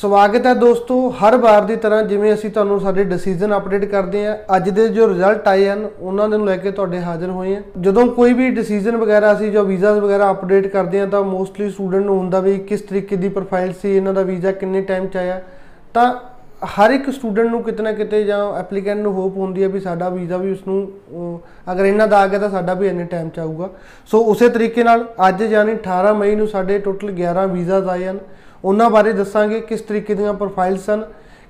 ਸਵਾਗਤ ਹੈ ਦੋਸਤੋ ਹਰ ਵਾਰ ਦੀ ਤਰ੍ਹਾਂ ਜਿਵੇਂ ਅਸੀਂ ਤੁਹਾਨੂੰ ਸਾਡੇ ਡਿਸੀਜਨ ਅਪਡੇਟ ਕਰਦੇ ਹਾਂ ਅੱਜ ਦੇ ਜੋ ਰਿਜ਼ਲਟ ਆਏ ਹਨ ਉਹਨਾਂ ਨੂੰ ਲੈ ਕੇ ਤੁਹਾਡੇ ਹਾਜ਼ਰ ਹੋਏ ਹਾਂ। ਜਦੋਂ ਕੋਈ ਵੀ ਡਿਸੀਜਨ ਵਗੈਰਾ ਅਸੀਂ ਜੋ ਵੀਜ਼ਾਸ ਵਗੈਰਾ ਅਪਡੇਟ ਕਰਦੇ ਹਾਂ ਤਾਂ ਮੋਸਟਲੀ ਸਟੂਡੈਂਟ ਨੂੰ ਹੁੰਦਾ ਵੀ ਕਿਸ ਤਰੀਕੇ ਦੀ ਪ੍ਰੋਫਾਈਲ ਸੀ ਇਹਨਾਂ ਦਾ ਵੀਜ਼ਾ ਕਿੰਨੇ ਟਾਈਮ ਚ ਆਇਆ। ਤਾਂ ਹਰ ਇੱਕ ਸਟੂਡੈਂਟ ਨੂੰ ਕਿਤੇ ਨਾ ਕਿਤੇ ਜਾਂ ਐਪਲੀਕੈਂਟ ਨੂੰ ਹੋਪ ਹੁੰਦੀ ਹੈ ਵੀ ਸਾਡਾ ਵੀਜ਼ਾ ਵੀ ਉਸ ਨੂੰ ਅਹ, ਅਗਰ ਇਹਨਾਂ ਦਾ ਆ ਗਿਆ ਤਾਂ ਸਾਡਾ ਵੀ ਇੰਨੇ ਟਾਈਮ ਚ ਆਊਗਾ। ਸੋ ਉਸੇ ਤਰੀਕੇ ਨਾਲ ਅੱਜ ਯਾਨੀ 18 ਮਈ ਨੂੰ ਸਾਡੇ ਟੋਟਲ 11 ਵੀਜ਼ਾਸ ਆਏ ਹਨ। ਉਹਨਾਂ ਬਾਰੇ ਦੱਸਾਂਗੇ ਕਿਸ ਤਰੀਕੇ ਦੀਆਂ ਪ੍ਰੋਫਾਈਲਸ ਹਨ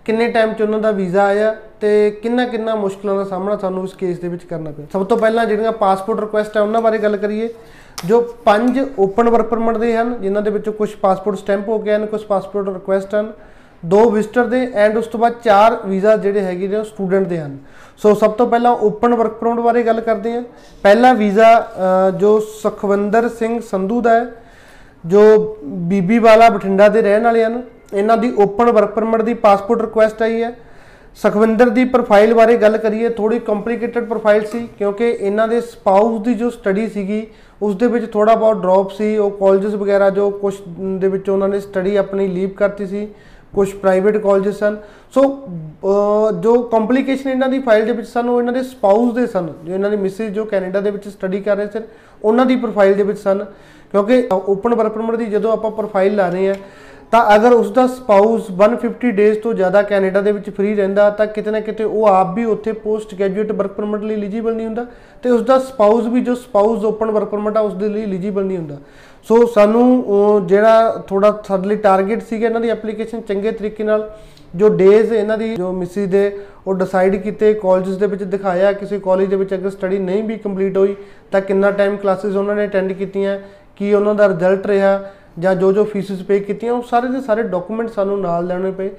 ਕਿੰਨੇ ਟਾਈਮ 'ਚ ਉਹਨਾਂ ਦਾ ਵੀਜ਼ਾ ਆਇਆ ਤੇ ਕਿੰਨਾ ਕਿੰਨਾ ਮੁਸ਼ਕਲਾਂ ਦਾ ਸਾਹਮਣਾ ਸਾਨੂੰ ਇਸ ਕੇਸ ਦੇ ਵਿੱਚ ਕਰਨਾ ਪਿਆ। ਸਭ ਤੋਂ ਪਹਿਲਾਂ ਜਿਹੜੀਆਂ ਪਾਸਪੋਰਟ ਰਿਕੁਐਸਟ ਹੈ ਉਹਨਾਂ ਬਾਰੇ ਗੱਲ ਕਰੀਏ ਜੋ ਪੰਜ ਓਪਨ ਵਰਕ ਪਰਮਿਟ ਦੇ ਹਨ ਜਿਨ੍ਹਾਂ ਦੇ ਵਿੱਚੋਂ ਕੁਝ ਪਾਸਪੋਰਟ ਸਟੈਂਪ ਹੋ ਗਏ ਹਨ ਕੁਝ ਪਾਸਪੋਰਟ ਰਿਕੁਐਸਟ ਹਨ ਦੋ ਵਿਜ਼ਟਰ ਦੇ ਐਂਡ ਉਸ ਤੋਂ ਬਾਅਦ ਚਾਰ ਵੀਜ਼ਾ ਜਿਹੜੇ ਹੈਗੇ ਨੇ ਸਟੂਡੈਂਟ ਦੇ ਹਨ। ਸੋ ਸਭ ਤੋਂ ਪਹਿਲਾਂ ਓਪਨ ਵਰਕ ਪਰਮਿਟ ਬਾਰੇ ਗੱਲ ਕਰਦੇ ਹਾਂ। ਪਹਿਲਾ ਵੀਜ਼ਾ ਅ, ਜੋ ਸੁਖਵਿੰਦਰ ਸਿੰਘ ਸੰਧੂ ਦਾ ਹੈ ਜੋ ਬੀਬੀ ਵਾਲਾ ਬਠਿੰਡਾ ਦੇ ਰਹਿਣ ਵਾਲੇ ਹਨ, ਇਹਨਾਂ ਦੀ ਓਪਨ ਵਰਕ ਪਰਮਿਟ ਦੀ ਪਾਸਪੋਰਟ ਰਿਕੁਐਸਟ ਆਈ ਹੈ। ਸੁਖਵਿੰਦਰ ਦੀ ਪ੍ਰੋਫਾਈਲ ਬਾਰੇ ਗੱਲ ਕਰੀਏ ਥੋੜੀ ਕੰਪਲਿਕੇਟਡ ਪ੍ਰੋਫਾਈਲ ਸੀ, ਕਿਉਂਕਿ ਇਹਨਾਂ ਦੇ ਸਪਾਊਸ ਦੀ ਜੋ ਸਟੱਡੀ ਸੀਗੀ, ਉਸ ਦੇ ਵਿੱਚ ਥੋੜਾ ਬਹੁਤ ਡ੍ਰੌਪ ਸੀ, ਉਹ ਕਾਲਜਸ ਵਗੈਰਾ ਜੋ ਕੁਝ ਦੇ ਵਿੱਚ ਉਹਨਾਂ ਨੇ ਸਟੱਡੀ ਆਪਣੀ ਲੀਵ ਕਰਤੀ ਸੀ। ਕੁਝ ਪ੍ਰਾਈਵੇਟ ਕਾਲਜਸ ਸਨ। ਸੋ ਅਹ, ਜੋ ਕੰਪਲਿਕੇਸ਼ਨ ਇਹਨਾਂ ਦੀ ਫਾਈਲ ਦੇ ਵਿੱਚ ਸਨ ਉਹ ਇਹਨਾਂ ਦੇ ਸਪਾਊਸ ਦੇ ਸਨ ਜੋ ਇਹਨਾਂ ਦੀ ਮਿਸਿਸ ਜੋ ਕੈਨੇਡਾ ਦੇ ਵਿੱਚ ਸਟੱਡੀ ਕਰ ਰਹੇ ਸਨ ਉਹਨਾਂ ਦੀ ਪ੍ਰੋਫਾਈਲ ਦੇ ਵਿੱਚ ਸਨ। ਕਿਉਂਕਿ ਓਪਨ ਵਰਕ ਪਰਮਿਟ ਦੀ ਜਦੋਂ ਆਪਾਂ ਪ੍ਰੋਫਾਈਲ ਲਾ ਰਹੇ ਹਾਂ ਤਾਂ ਅਗਰ ਉਸ ਦਾ ਸਪਾਊਸ 150 ਡੇਜ਼ ਤੋਂ ਜ਼ਿਆਦਾ ਕੈਨੇਡਾ ਦੇ ਵਿੱਚ ਫ੍ਰੀ ਰਹਿੰਦਾ ਤਾਂ ਕਿਤੇ ਨਾ ਕਿਤੇ ਉਹ ਆਪ ਵੀ ਉੱਥੇ ਪੋਸਟ ਗ੍ਰੈਜੂਏਟ ਵਰਕ ਪਰਮਿਟ ਲਈ ਐਲੀਜੀਬਲ ਨਹੀਂ ਹੁੰਦਾ ਤੇ ਉਸ ਦਾ ਸਪਾਊਸ ਵੀ ਜੋ ਸਪਾਊਸ ਓਪਨ ਵਰਕ ਪਰਮਿਟ ਆ ਉਸ ਦੇ ਲਈ ਐਲੀਜੀਬਲ ਨਹੀਂ ਹੁੰਦਾ। ਸੋ ਸਾਨੂੰ ਅਹ, ਜਿਹੜਾ ਥੋੜਾ ਸਾਡੇ ਲਈ ਟਾਰਗੇਟ ਸੀਗਾ ਇਹਨਾਂ ਦੀ ਐਪਲੀਕੇਸ਼ਨ ਚੰਗੇ ਤਰੀਕੇ ਨਾਲ ਜੋ ਡੇਜ਼ ਇਹਨਾਂ ਦੀ ਜੋ ਮਿਸਿਸ ਦੇ ਉਹ ਡਿਸਾਈਡ ਕੀਤੇ ਕਾਲਜਸ ਦੇ ਵਿੱਚ ਦਿਖਾਇਆ ਕਿਸੇ ਕਾਲਜ ਦੇ ਵਿੱਚ ਅਗਰ ਸਟੱਡੀ ਨਹੀਂ ਵੀ ਕੰਪਲੀਟ ਹੋਈ ਤਾਂ ਕਿੰਨਾ ਟਾਈਮ ਕਲਾਸਿਸ ਉਹਨਾਂ ਨੇ ਅਟੈਂਡ ਕੀਤੀਆਂ ਕੀ ਉਹਨਾਂ ਦਾ ਰਿਜ਼ਲਟ ਰਿਹਾ ਜਾਂ ਜੋ ਜੋ ਫੀਸਿਸ ਪੇ ਕੀਤੀਆਂ ਉਹ ਸਾਰੇ ਦੇ ਸਾਰੇ ਡਾਕੂਮੈਂਟ ਸਾਨੂੰ ਨਾਲ ਲੈਣੇ ਪਏ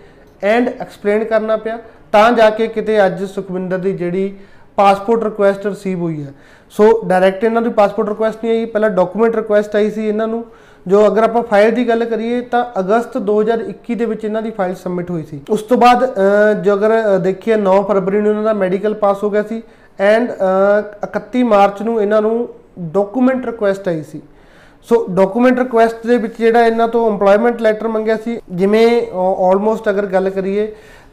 ਐਂਡ ਐਕਸਪਲੇਨ ਕਰਨਾ ਪਿਆ। ਤਾਂ ਜਾ ਕੇ ਕਿਤੇ ਅੱਜ ਸੁਖਵਿੰਦਰ ਦੀ ਜਿਹੜੀ ਪਾਸਪੋਰਟ ਰਿਕੁਐਸਟ ਰਿਸੀਵ ਹੋਈ ਹੈ। ਸੋ ਡਾਇਰੈਕਟ ਇਹਨਾਂ ਦੀ ਪਾਸਪੋਰਟ ਰਿਕੁਐਸਟ ਨਹੀਂ ਆਈ ਪਹਿਲਾਂ ਡਾਕੂਮੈਂਟ ਰਿਕੁਐਸਟ ਆਈ ਸੀ ਇਹਨਾਂ ਨੂੰ। ਜੋ ਅਗਰ ਆਪਾਂ ਫਾਈਲ ਦੀ ਗੱਲ ਕਰੀਏ ਤਾਂ ਅਗਸਤ 2021 ਦੇ ਵਿੱਚ ਇਹਨਾਂ ਦੀ ਫਾਈਲ ਸਬਮਿਟ ਹੋਈ ਸੀ। ਉਸ ਤੋਂ ਬਾਅਦ ਅਹ, ਜੋ ਅਗਰ ਅਹ, ਦੇਖੀਏ 9 ਫਰਵਰੀ ਨੂੰ ਇਹਨਾਂ ਦਾ ਮੈਡੀਕਲ ਪਾਸ ਹੋ ਗਿਆ ਸੀ। ਐਂਡ 31 ਮਾਰਚ ਨੂੰ ਇਹਨਾਂ ਨੂੰ ਡਾਕੂਮੈਂਟ ਰਿਕੁਐਸਟ ਆਈ ਸੀ। ਸੋ ਡਾਕੂਮੈਂਟ ਰਿਕੁਐਸਟ ਦੇ ਵਿੱਚ ਜਿਹੜਾ ਇਹਨਾਂ ਤੋਂ EMPLOYMENT ਲੈਟਰ ਮੰਗਿਆ ਸੀ, ਜਿਵੇਂ ਆਲਮੋਸਟ ਅਗਰ ਗੱਲ ਕਰੀਏ,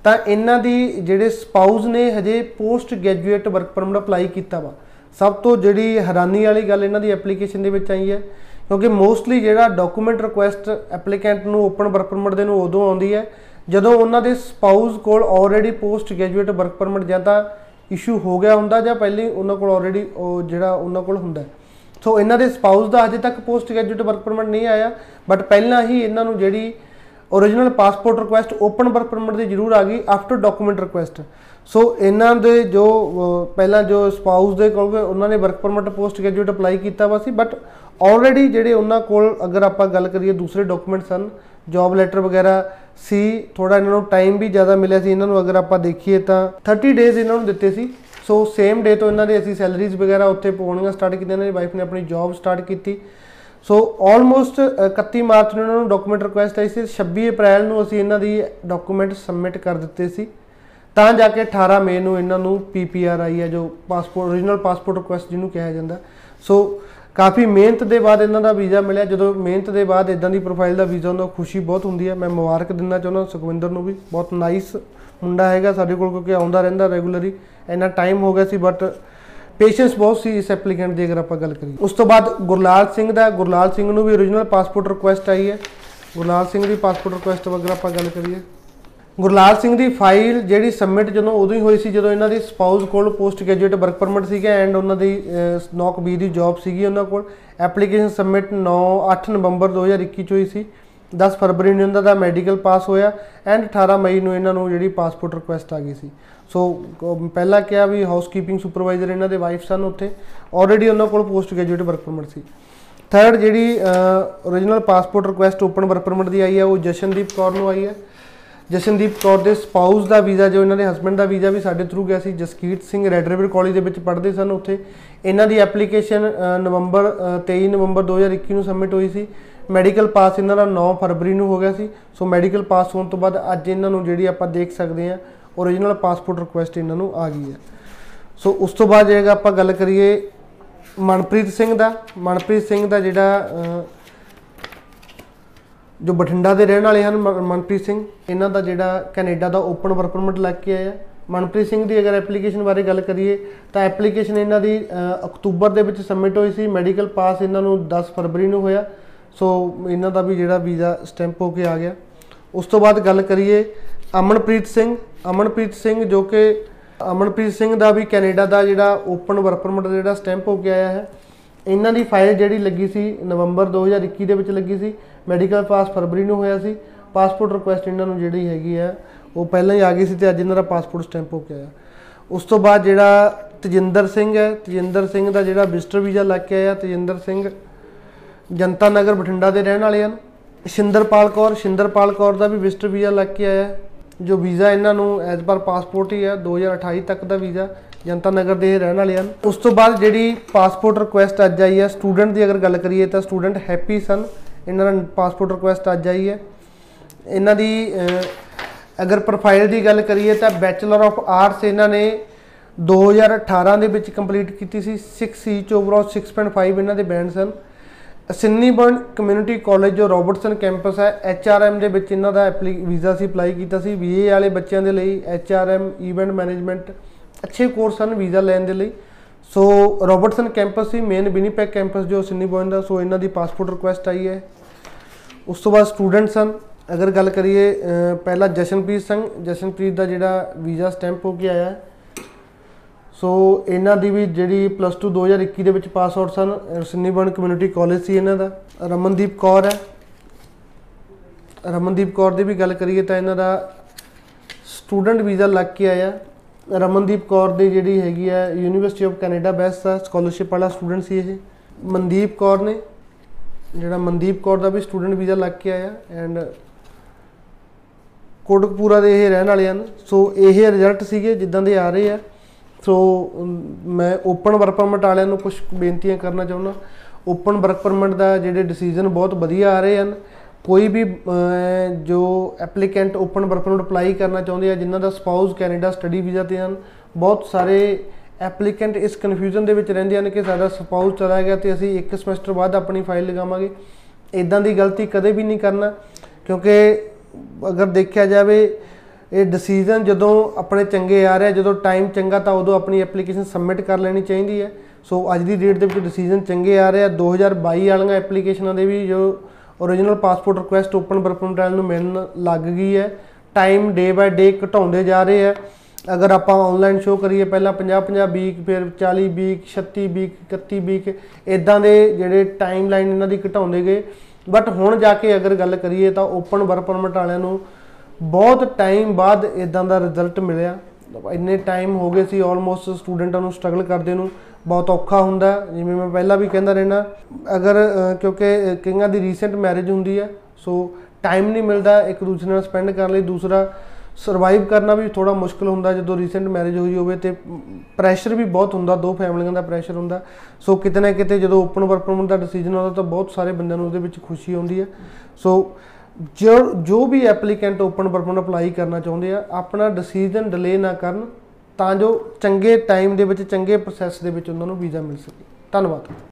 ਤਾਂ ਇਹਨਾਂ ਦੀ ਜਿਹੜੇ ਸਪਾਊਸ ਨੇ ਹਜੇ post graduate work permit apply ਕੀਤਾ ਵਾ ਸਭ ਤੋਂ ਜਿਹੜੀ ਹੈਰਾਨੀ ਵਾਲੀ ਗੱਲ ਇਹਨਾਂ ਦੀ ਐਪਲੀਕੇਸ਼ਨ ਦੇ ਵਿੱਚ ਆਈ ਹੈ, ਕਿਉਂਕਿ ਮੋਸਟਲੀ ਜਿਹੜਾ ਡਾਕੂਮੈਂਟ ਰਿਕੁਐਸਟ ਐਪਲੀਕੈਂਟ ਨੂੰ ਓਪਨ ਵਰਕ ਪਰਮਿਟ ਦੇ ਨੂੰ ਉਦੋਂ ਆਉਂਦੀ ਹੈ, ਜਦੋਂ ਉਹਨਾਂ ਦੇ ਸਪਾਊਸ ਕੋਲ already post graduate work permit ਜਾਂ ਤਾਂ ਇਸ਼ੂ ਹੋ ਗਿਆ ਹੁੰਦਾ ਜਾਂ ਪਹਿਲੇ ਉਹਨਾਂ ਕੋਲ ਆਲਰੇਡੀ ਉਹ ਜਿਹੜਾ ਉਹਨਾਂ ਕੋਲ ਹੁੰਦਾ ਹੈ। ਸੋ ਇਹਨਾਂ ਦੇ ਸਪਾਊਸ ਦਾ ਅਜੇ ਤੱਕ ਪੋਸਟ ਗ੍ਰੈਜੂਏਟ ਵਰਕ ਪਰਮਿਟ ਨਹੀਂ ਆਇਆ ਬਟ ਪਹਿਲਾਂ ਹੀ ਇਹਨਾਂ ਨੂੰ ਜਿਹੜੀ origignal passport request open work permit ਦੀ ਜ਼ਰੂਰ ਆ ਗਈ ਆਫਟਰ ਡਾਕੂਮੈਂਟ ਰਿਕੁਐਸਟ ਸੋ ਇਹਨਾਂ ਦੇ ਜੋ ਅਹ, ਪਹਿਲਾਂ ਜੋ ਸਪਾਊਸ ਦੇ ਕੋਲ ਉਹਨਾਂ ਨੇ work permit post graduate apply ਕੀਤਾ ਵਾ ਸੀ ਬਟ ਆਲਰੇਡੀ ਜਿਹੜੇ ਉਹਨਾਂ ਕੋਲ ਅਗਰ ਆਪਾਂ ਗੱਲ ਕਰੀਏ ਦੂਸਰੇ ਡਾਕੂਮੈਂਟਸ ਹਨ ਜੌਬ ਲੈਟਰ ਵਗੈਰਾ ਸੀ ਥੋੜਾ ਇਹਨਾਂ ਨੂੰ ਟਾਈਮ ਵੀ ਜ਼ਿਆਦਾ ਮਿਲਿਆ ਸੀ ਇਹਨਾਂ ਨੂੰ ਅਗਰ ਆਪਾਂ ਦੇਖੀਏ ਤਾਂ 30 ਡੇਜ਼ ਇਹਨਾਂ ਨੂੰ ਦਿੱਤੇ ਸੀ। ਸੋ ਸੇਮ ਡੇ ਤੋਂ ਇਹਨਾਂ ਦੇ ਅਸੀਂ ਸੈਲਰੀਜ਼ ਵਗੈਰਾ ਉੱਥੇ ਪਾਉਣੀਆਂ ਸਟਾਰਟ ਕੀਤੀਆਂ ਇਹਨਾਂ ਦੀ ਵਾਈਫ ਨੇ ਆਪਣੀ ਜੌਬ ਸਟਾਰਟ ਕੀਤੀ। ਸੋ ਆਲਮੋਸਟ 31 ਮਾਰਚ ਨੂੰ ਇਹਨਾਂ ਨੂੰ ਡਾਕੂਮੈਂਟ ਰਿਕੁਐਸਟ ਆਈ ਸੀ। 26 ਅਪ੍ਰੈਲ ਨੂੰ ਅਸੀਂ ਇਹਨਾਂ ਦੀ ਡਾਕੂਮੈਂਟ ਸਬਮਿਟ ਕਰ ਦਿੱਤੇ ਸੀ। ਤਾਂ ਜਾ ਕੇ 18 ਮਈ ਨੂੰ ਇਹਨਾਂ ਨੂੰ ਪੀਪੀਆਰ ਆਈ ਹੈ, ਜੋ ਪਾਸਪੋਰਟ origignal ਪਾਸਪੋਰਟ ਰਿਕੁਐਸਟ ਜਿਹਨੂੰ ਕਿਹਾ ਜਾਂਦਾ। ਸੋ ਕਾਫੀ ਮਿਹਨਤ ਦੇ ਬਾਅਦ ਇਹਨਾਂ ਦਾ ਵੀਜ਼ਾ ਮਿਲਿਆ। ਜਦੋਂ ਮਿਹਨਤ ਦੇ ਬਾਅਦ ਇਦਾਂ ਦੀ ਪ੍ਰੋਫਾਈਲ ਦਾ ਵੀਜ਼ਾ ਹੁੰਦਾ ਖੁਸ਼ੀ ਬਹੁਤ ਹੁੰਦੀ ਹੈ। ਮੈਂ ਮੁਬਾਰਕ ਦਿੰਦਾ ਚਾਹੁੰਦਾ, ਸੁਖਵਿੰਦਰ ਨੂੰ ਵੀ। ਬਹੁਤ ਨਾਈਸ ਮੁੰਡਾ ਹੈਗਾ ਸਾਡੇ ਕੋਲ ਕਿਉਂਕਿ ਆਉਂਦਾ ਰਹਿੰਦਾ ਰੈਗੂਲਰੀ ਇੰਨਾ ਟਾਈਮ ਹੋ ਗਿਆ ਸੀ ਬਟ ਪੇਸ਼ੈਂਸ ਬਹੁਤ ਸੀ ਇਸ ਐਪਲੀਕੈਂਟ ਦੀ, ਅਗਰ ਆਪਾਂ ਗੱਲ ਕਰੀਏ। ਉਸ ਤੋਂ ਬਾਅਦ ਗੁਰਲਾਲ ਸਿੰਘ ਦਾ, ਗੁਰਲਾਲ ਸਿੰਘ ਨੂੰ ਵੀ origignal ਪਾਸਪੋਰਟ ਰਿਕੁਐਸਟ ਆਈ ਹੈ। ਗੁਰਲਾਲ ਸਿੰਘ ਦੀ ਪਾਸਪੋਰਟ ਰਿਕੁਐਸਟ ਵਗੈਰਾ ਆਪਾਂ ਗੱਲ ਕਰੀਏ। ਗੁਰਲਾਲ ਸਿੰਘ ਦੀ ਫਾਈਲ ਜਿਹੜੀ ਸਬਮਿਟ ਜਦੋਂ ਉਦੋਂ ਹੀ ਹੋਈ ਸੀ, ਜਦੋਂ ਇਹਨਾਂ ਦੀ ਸਪਾਊਸ ਕੋਲ ਪੋਸਟ ਗ੍ਰੈਜੂਏਟ ਵਰਕ ਪਰਮਿਟ ਸੀਗਾ ਐਂਡ ਉਹਨਾਂ ਦੀ ਨੌਕ ਬੀ ਦੀ ਜੌਬ ਸੀਗੀ ਉਹਨਾਂ ਕੋਲ। ਐਪਲੀਕੇਸ਼ਨ ਸਬਮਿਟ 9 8 ਨਵੰਬਰ 2021 ਚ ਹੋਈ ਸੀ। 10 ਫਰਵਰੀ ਨੂੰ ਇਹਨਾਂ ਦਾ ਮੈਡੀਕਲ ਪਾਸ ਹੋਇਆ ਐਂਡ 18 ਮਈ ਨੂੰ ਇਹਨਾਂ ਨੂੰ ਜਿਹੜੀ ਪਾਸਪੋਰਟ ਰਿਕੁਐਸਟ ਆ ਗਈ ਸੀ। ਸੋ ਕ- ਪਹਿਲਾਂ ਕਿਹਾ ਵੀ ਹਾਊਸਕੀਪਿੰਗ ਸੁਪਰਵਾਈਜ਼ਰ ਇਹਨਾਂ ਦੇ ਵਾਈਫ ਸਨ ਉੱਥੇ। ਆਲਰੇਡੀ ਉਹਨਾਂ ਕੋਲ ਪੋਸਟ ਗ੍ਰੈਜੂਏਟ ਵਰਕ ਪਰਮਿਟ ਸੀ। ਥਰਡ ਜਿਹੜੀ origignal passport request open work permit ਦੀ ਆਈ ਹੈ ਉਹ ਜਸ਼ਨਦੀਪ ਕੌਰ ਨੂੰ ਆਈ ਹੈ। ਜਸ਼ਨਦੀਪ ਕੌਰ ਦੇ ਸਪਾਊਸ ਦਾ ਵੀਜ਼ਾ ਜੋ ਇਹਨਾਂ ਦੇ ਹਸਬੰਡ ਦਾ ਵੀਜ਼ਾ ਵੀ ਸਾਡੇ ਥਰੂ ਗਿਆ ਸੀ Jaskirat Singh red river college ਦੇ ਵਿੱਚ ਪੜ੍ਹਦੇ ਸਨ ਉੱਥੇ। ਇਹਨਾਂ ਦੀ ਐਪਲੀਕੇਸ਼ਨ ਨਵੰਬਰ ਅ, 23 ਨਵੰਬਰ 2021 ਨੂੰ ਸਬਮਿਟ ਹੋਈ ਸੀ। ਮੈਡੀਕਲ ਪਾਸ ਇਹਨਾਂ ਦਾ 9 ਫਰਵਰੀ ਨੂੰ ਹੋ ਗਿਆ ਸੀ। ਸੋ ਮੈਡੀਕਲ ਪਾਸ ਹੋਣ ਤੋਂ ਬਾਅਦ ਅੱਜ ਇਹਨਾਂ ਨੂੰ ਜਿਹੜੀ ਆਪਾਂ ਦੇਖ ਸਕਦੇ ਹਾਂ origignal ਪਾਸਪੋਰਟ ਰਿਕੁਐਸਟ ਇਹਨਾਂ ਨੂੰ ਆ ਗਈ ਹੈ। ਸੋ ਉਸ ਤੋਂ ਬਾਅਦ ਜਿਹੜਾ ਆਪਾਂ ਗੱਲ ਕਰੀਏ ਮਨਪ੍ਰੀਤ ਸਿੰਘ ਦਾ ਮਨਪ੍ਰੀਤ ਸਿੰਘ ਦਾ ਜਿਹੜਾ ਅ, ਜੋ ਬਠਿੰਡਾ ਦੇ ਰਹਿਣ ਵਾਲੇ ਹਨ ਮ- ਮਨਪ੍ਰੀਤ ਸਿੰਘ ਇਹਨਾਂ ਦਾ ਜਿਹੜਾ ਕੈਨੇਡਾ ਦਾ ਓਪਨ ਵਰਕ ਪਰਮਿਟ ਲੱਗ ਕੇ ਆਇਆ ਮਨਪ੍ਰੀਤ ਸਿੰਘ ਦੀ ਅਗਰ ਐਪਲੀਕੇਸ਼ਨ ਬਾਰੇ ਗੱਲ ਕਰੀਏ ਤਾਂ ਐਪਲੀਕੇਸ਼ਨ ਇਹਨਾਂ ਦੀ ਅ, ਅਕਤੂਬਰ ਦੇ ਵਿੱਚ ਸਬਮਿਟ ਹੋਈ ਸੀ। ਮੈਡੀਕਲ ਪਾਸ ਇਹਨਾਂ ਨੂੰ 10 ਫਰਵਰੀ ਨੂੰ ਹੋਇਆ। ਸੋ ਇਹਨਾਂ ਦਾ ਵੀ ਜਿਹੜਾ ਵੀਜ਼ਾ ਸਟੈਂਪ ਹੋ ਕੇ ਆ ਗਿਆ। ਉਸ ਤੋਂ ਬਾਅਦ ਗੱਲ ਕਰੀਏ ਅਮਨਪ੍ਰੀਤ ਸਿੰਘ। ਅਮਨਪ੍ਰੀਤ ਸਿੰਘ ਜੋ ਕਿ ਅਮਨਪ੍ਰੀਤ ਸਿੰਘ ਦਾ ਵੀ ਕੈਨੇਡਾ ਦਾ ਜਿਹੜਾ ਓਪਨ ਵਰਕ ਪਰਮਿਟ ਦਾ ਜਿਹੜਾ ਸਟੈਂਪ ਹੋ ਕੇ ਆਇਆ ਹੈ। ਇਹਨਾਂ ਦੀ ਫਾਈਲ ਜਿਹੜੀ ਲੱਗੀ ਸੀ ਨਵੰਬਰ 2021 ਦੇ ਵਿੱਚ ਲੱਗੀ ਸੀ। ਮੈਡੀਕਲ ਪਾਸ ਫਰਵਰੀ ਨੂੰ ਹੋਇਆ ਸੀ। ਪਾਸਪੋਰਟ ਰਿਕੁਐਸਟ ਇਹਨਾਂ ਨੂੰ ਜਿਹੜੀ ਹੈਗੀ ਆ ਉਹ ਪਹਿਲਾਂ ਹੀ ਆ ਗਈ ਸੀ ਤੇ ਅੱਜ ਇਹਨਾਂ ਦਾ ਪਾਸਪੋਰਟ ਸਟੈਂਪ ਹੋ ਕੇ ਆਇਆ। ਉਸ ਤੋਂ ਬਾਅਦ ਜਿਹੜਾ ਤਜਿੰਦਰ ਸਿੰਘ ਹੈ, ਤਜਿੰਦਰ ਸਿੰਘ ਦਾ ਜਿਹੜਾ ਵਿਜ਼ਟਰ ਵੀਜ਼ਾ ਲੱਗ ਕੇ ਆਇਆ। ਤਜਿੰਦਰ ਸਿੰਘ ਜਨਤਾ ਨਗਰ ਬਠਿੰਡਾ ਦੇ ਰਹਿਣ ਵਾਲੇ ਹਨ ਸ਼ਿੰਦਰਪਾਲ ਕੌਰ ਸ਼ਿੰਦਰਪਾਲ ਕੌਰ ਦਾ ਵੀ ਵਿਜ਼ਟਰ ਵੀਜ਼ਾ ਲੱਗ ਕੇ ਆਇਆ ਹੈ। ਜੋ ਵੀਜ਼ਾ ਇਹਨਾਂ ਨੂੰ ਐਜ਼ ਪਰ ਪਾਸਪੋਰਟ ਹੀ ਹੈ 2028 ਤੱਕ ਦਾ ਵੀਜ਼ਾ ਜਨਤਾ ਨਗਰ ਦੇ ਇਹ ਰਹਿਣ ਵਾਲੇ ਹਨ ਉਸ ਤੋਂ ਬਾਅਦ ਜਿਹੜੀ ਪਾਸਪੋਰਟ ਰਿਕੁਐਸਟ ਅੱਜ ਆਈ ਹੈ ਸਟੂਡੈਂਟ ਦੀ ਅਗਰ ਗੱਲ ਕਰੀਏ ਤਾਂ ਸਟੂਡੈਂਟ ਹੈਪੀ ਸਨ। ਇਹਨਾਂ ਦਾ ਪਾਸਪੋਰਟ ਰਿਕੁਐਸਟ ਅੱਜ ਆਈ ਹੈ। ਇਹਨਾਂ ਦੀ ਅਹ, ਅਗਰ ਪ੍ਰੋਫਾਈਲ ਦੀ ਗੱਲ ਕਰੀਏ ਤਾਂ ਬੈਚਲਰ ਆਫ ਆਰਟਸ ਇਹਨਾਂ ਨੇ 2018 ਦੇ ਵਿੱਚ ਕੰਪਲੀਟ ਕੀਤੀ ਸੀ। 6 ਸੀ ਚ ਓਵਰਆਲ 6.5 ਇਹਨਾਂ ਦੇ ਬੈਂਡ ਸਨ। ਸਿੰਨੀਬਰਨ ਕਮਿਊਨਿਟੀ ਕਾਲਜ ਜੋ ਰੋਬਰਟਸਨ ਕੈਂਪਸ ਹੈ ਐਚਆਰਐਮ ਦੇ ਵਿੱਚ ਇਹਨਾਂ ਦਾ ਵੀਜ਼ਾ ਸੀ ਅਪਲਾਈ ਕੀਤਾ ਸੀ। ਬੀਏ ਵਾਲੇ ਬੱਚਿਆਂ ਦੇ ਲਈ ਐਚਆਰਐਮ ਇਵੈਂਟ ਮੈਨੇਜਮੈਂਟ ਅੱਛੇ ਕੋਰਸ ਹਨ ਵੀਜ਼ਾ ਲੈਣ ਦੇ ਲਈ। ਸੋ ਰੋਬਰਟਸਨ ਕੈਂਪਸ ਸੀ ਮੇਨ ਵਿਨੀਪੈਗ ਕੈਂਪਸ ਜੋ ਸਿੰਨੀਬਰਨ ਦਾ ਸੋ ਇਹਨਾਂ ਦੀ ਪਾਸਪੋਰਟ ਰਿਕੁਐਸਟ ਆਈ ਹੈ। ਉਸ ਤੋਂ ਬਾਅਦ ਸਟੂਡੈਂਟਸ ਹਨ। ਅਗਰ ਗੱਲ ਕਰੀਏ ਅਹ, ਪਹਿਲਾ ਜਸ਼ਨਪ੍ਰੀਤ ਸਿੰਘ ਜਸ਼ਨਪ੍ਰੀਤ ਦਾ ਜਿਹੜਾ ਵੀਜ਼ਾ ਸਟੈਂਪ ਹੋ ਕੇ ਆਇਆ ਹੈ। ਸੋ ਇਹਨਾਂ ਦੀ ਵੀ ਜਿਹੜੀ ਪਲੱਸ 2 2021 ਦੇ ਵਿੱਚ ਪਾਸ ਆਊਟ ਸਨ ਸਿੰਨੀਬਰਨ ਕਮਿਊਨਿਟੀ ਕਾਲਜ ਸੀ ਇਹਨਾਂ ਦਾ। ਰਮਨਦੀਪ ਕੌਰ ਹੈ। ਰਮਨਦੀਪ ਕੌਰ ਦੀ ਵੀ ਗੱਲ ਕਰੀਏ ਤਾਂ ਇਹਨਾਂ ਦਾ ਸਟੂਡੈਂਟ ਵੀਜ਼ਾ ਲੱਗ ਕੇ ਆਇਆ। ਰਮਨਦੀਪ ਕੌਰ ਦੀ ਜਿਹੜੀ ਹੈਗੀ ਹੈ ਯੂਨੀਵਰਸਿਟੀ ਆਫ ਕੈਨੇਡਾ ਬੈਸਟ ਦਾ ਸਕਾਲਰਸ਼ਿਪ ਵਾਲਾ ਸਟੂਡੈਂਟ ਸੀ ਇਹ। ਮਨਦੀਪ ਕੌਰ ਨੇ, ਜਿਹੜਾ ਮਨਦੀਪ ਕੌਰ ਦਾ ਵੀ ਸਟੂਡੈਂਟ ਵੀਜ਼ਾ ਲੱਗ ਕੇ ਆਇਆ ਐਂਡ ਕੋਟਕਪੂਰਾ ਦੇ ਇਹ ਰਹਿਣ ਵਾਲੇ ਹਨ ਸੋ ਇਹ ਰਿਜ਼ਲਟ ਸੀਗੇ ਜਿੱਦਾਂ ਦੇ ਆ ਰਹੇ ਆ। ਸੋ ਅਮ, ਮੈਂ ਓਪਨ ਵਰਕ ਪਰਮਿਟ ਵਾਲਿਆਂ ਨੂੰ ਕੁਝ ਬੇਨਤੀਆਂ ਕਰਨਾ ਚਾਹੁੰਦਾ। ਓਪਨ ਵਰਕ ਪਰਮਿਟ ਦਾ ਜਿਹੜੇ ਡਿਸੀਜਨ ਬਹੁਤ ਵਧੀਆ ਆ ਰਹੇ ਹਨ। ਕੋਈ ਵੀ ਅਹ, ਜੋ applicant open work permit apply ਕਰਨਾ ਚਾਹੁੰਦੇ ਆ ਜਿਨ੍ਹਾਂ ਦਾ ਸਪਾਊਸ ਕੈਨੇਡਾ ਸਟੱਡੀ ਵੀਜ਼ਾ ਤੇ ਹਨ ਬਹੁਤ ਸਾਰੇ ਐਪਲੀਕੈਂਟ ਇਸ ਕਨਫਿਊਜ਼ਨ ਦੇ ਵਿੱਚ ਰਹਿੰਦੇ ਹਨ ਕਿ ਸਾਡਾ ਸਪਾਊਸ ਚਲਾ ਗਿਆ ਤੇ ਅਸੀਂ ਇੱਕ ਸਮੈਸਟਰ ਬਾਅਦ ਆਪਣੀ ਫਾਈਲ ਲਗਾਵਾਂਗੇ। ਇਦਾਂ ਦੀ ਗਲਤੀ ਕਦੇ ਵੀ ਨਹੀਂ ਕਰਨਾ ਕਿਉਂਕਿ ਅਗਰ ਦੇਖਿਆ ਜਾਵੇ ਇਹ ਡਿਸੀਜਨ ਜਦੋਂ ਆਪਣੇ ਚੰਗੇ ਆ ਰਿਹਾ ਜਦੋਂ ਟਾਈਮ ਚੰਗਾ ਤਾਂ ਉਦੋਂ ਆਪਣੀ ਐਪਲੀਕੇਸ਼ਨ ਸਬਮਿਟ ਕਰ ਲੈਣੀ ਚਾਹੀਦੀ ਹੈ। ਸੋ ਅੱਜ ਦੀ ਡੇਟ ਦੇ ਵਿੱਚ ਡਿਸੀਜਨ ਚੰਗੇ ਆ ਰਹੇ ਆ। 2022 ਵਾਲੀਆਂ ਐਪਲੀਕੇਸ਼ਨਾਂ ਦੇ ਵੀ ਜੋ original passport request open work ਨੂੰ ਮਿਲਣ ਲੱਗ ਗਈ ਹੈ। ਟਾਈਮ ਡੇ ਬਾਏ ਡੇ ਘਟਾਉਂਦੇ ਜਾ ਰਹੇ ਆ। ਅਗਰ ਆਪਾਂ ਆਨਲਾਈਨ ਸ਼ੋ ਕਰੀਏ, ਪਹਿਲਾਂ 50 50 ਵੀਕ ਫਿਰ 40 ਵੀਕ 36 ਵੀਕ 31 ਵੀਕ ਇਦਾਂ ਦੇ ਜਿਹੜੇ ਟਾਈਮ ਲਾਈਨ ਇਹਨਾਂ ਦੀ ਘਟਾਉਂਦੇ ਗਏ। ਬਟ ਹੁਣ ਜਾ ਕੇ ਅਗਰ ਗੱਲ ਕਰੀਏ ਤਾਂ ਓਪਨ ਵਰਕ ਪਰਮਿਟ ਵਾਲਿਆਂ ਨੂੰ ਬਹੁਤ ਟਾਈਮ ਬਾਅਦ ਇਦਾਂ ਦਾ ਰਿਜ਼ਲਟ ਮਿਲਿਆ। ਇੰਨੇ ਟਾਈਮ ਹੋ ਗਏ ਸੀ ਆਲਮੋਸਟ ਸਟੂਡੈਂਟਾਂ ਨੂੰ ਸਟਰਗਲ ਕਰਦੇ ਨੂੰ। ਬਹੁਤ ਔਖਾ ਹੁੰਦਾ ਹੈ। ਜਿਵੇਂ ਮੈਂ ਪਹਿਲਾਂ ਵੀ ਕਹਿੰਦਾ ਰਹਿਣਾ ਅਗਰ ਅ, ਕਿਉਂਕਿ ਅ, ਕਈਆਂ ਦੀ ਰੀਸੈਂਟ ਮੈਰਿਜ ਹੁੰਦੀ ਹੈ ਸੋ ਟਾਈਮ ਨਹੀਂ ਮਿਲਦਾ ਇੱਕ ਦੂਜੇ ਨਾਲ ਸਪੈਂਡ ਕਰਨ ਲਈ। ਦੂਸਰਾ ਸਰਵਾਈਵ ਕਰਨਾ ਵੀ ਥੋੜਾ ਮੁਸ਼ਕਲ ਹੁੰਦਾ ਜਦੋਂ ਰੀਸੈਂਟ ਮੈਰਿਜ ਹੋਈ ਹੋਵੇ ਤੇ ਪ੍ਰੈਸ਼ਰ ਵੀ ਬਹੁਤ ਹੁੰਦਾ ਦੋ ਫੈਮਲੀਆਂ ਦਾ ਪ੍ਰੈਸ਼ਰ ਹੁੰਦਾ। ਸੋ ਕਿਤੇ ਨਾ ਕਿਤੇ ਜਦੋਂ ਓਪਨ ਵਰਕ ਪਰਮਿਟ ਦਾ ਡਿਸੀਜਨ ਆਉਂਦਾ ਤਾਂ ਬਹੁਤ ਸਾਰੇ ਬੰਦਿਆਂ ਨੂੰ ਉਹਦੇ ਵਿੱਚ ਖੁਸ਼ੀ ਆਉਂਦੀ ਹੈ। ਸੋ ਜੋ ਜੋ ਵੀ applicant open work permit apply ਕਰਨਾ ਚਾਹੁੰਦੇ ਆ, ਆਪਣਾ ਡਿਸੀਜਨ ਡਿਲੇ ਨਾ ਕਰਨ ਤਾਂ ਜੋ ਚੰਗੇ ਟਾਈਮ ਦੇ ਵਿੱਚ, ਚੰਗੇ ਪ੍ਰੋਸੈਸ ਦੇ ਵਿੱਚ ਉਹਨਾਂ ਨੂੰ ਵੀਜ਼ਾ ਮਿਲ ਸਕੇ। ਧੰਨਵਾਦ।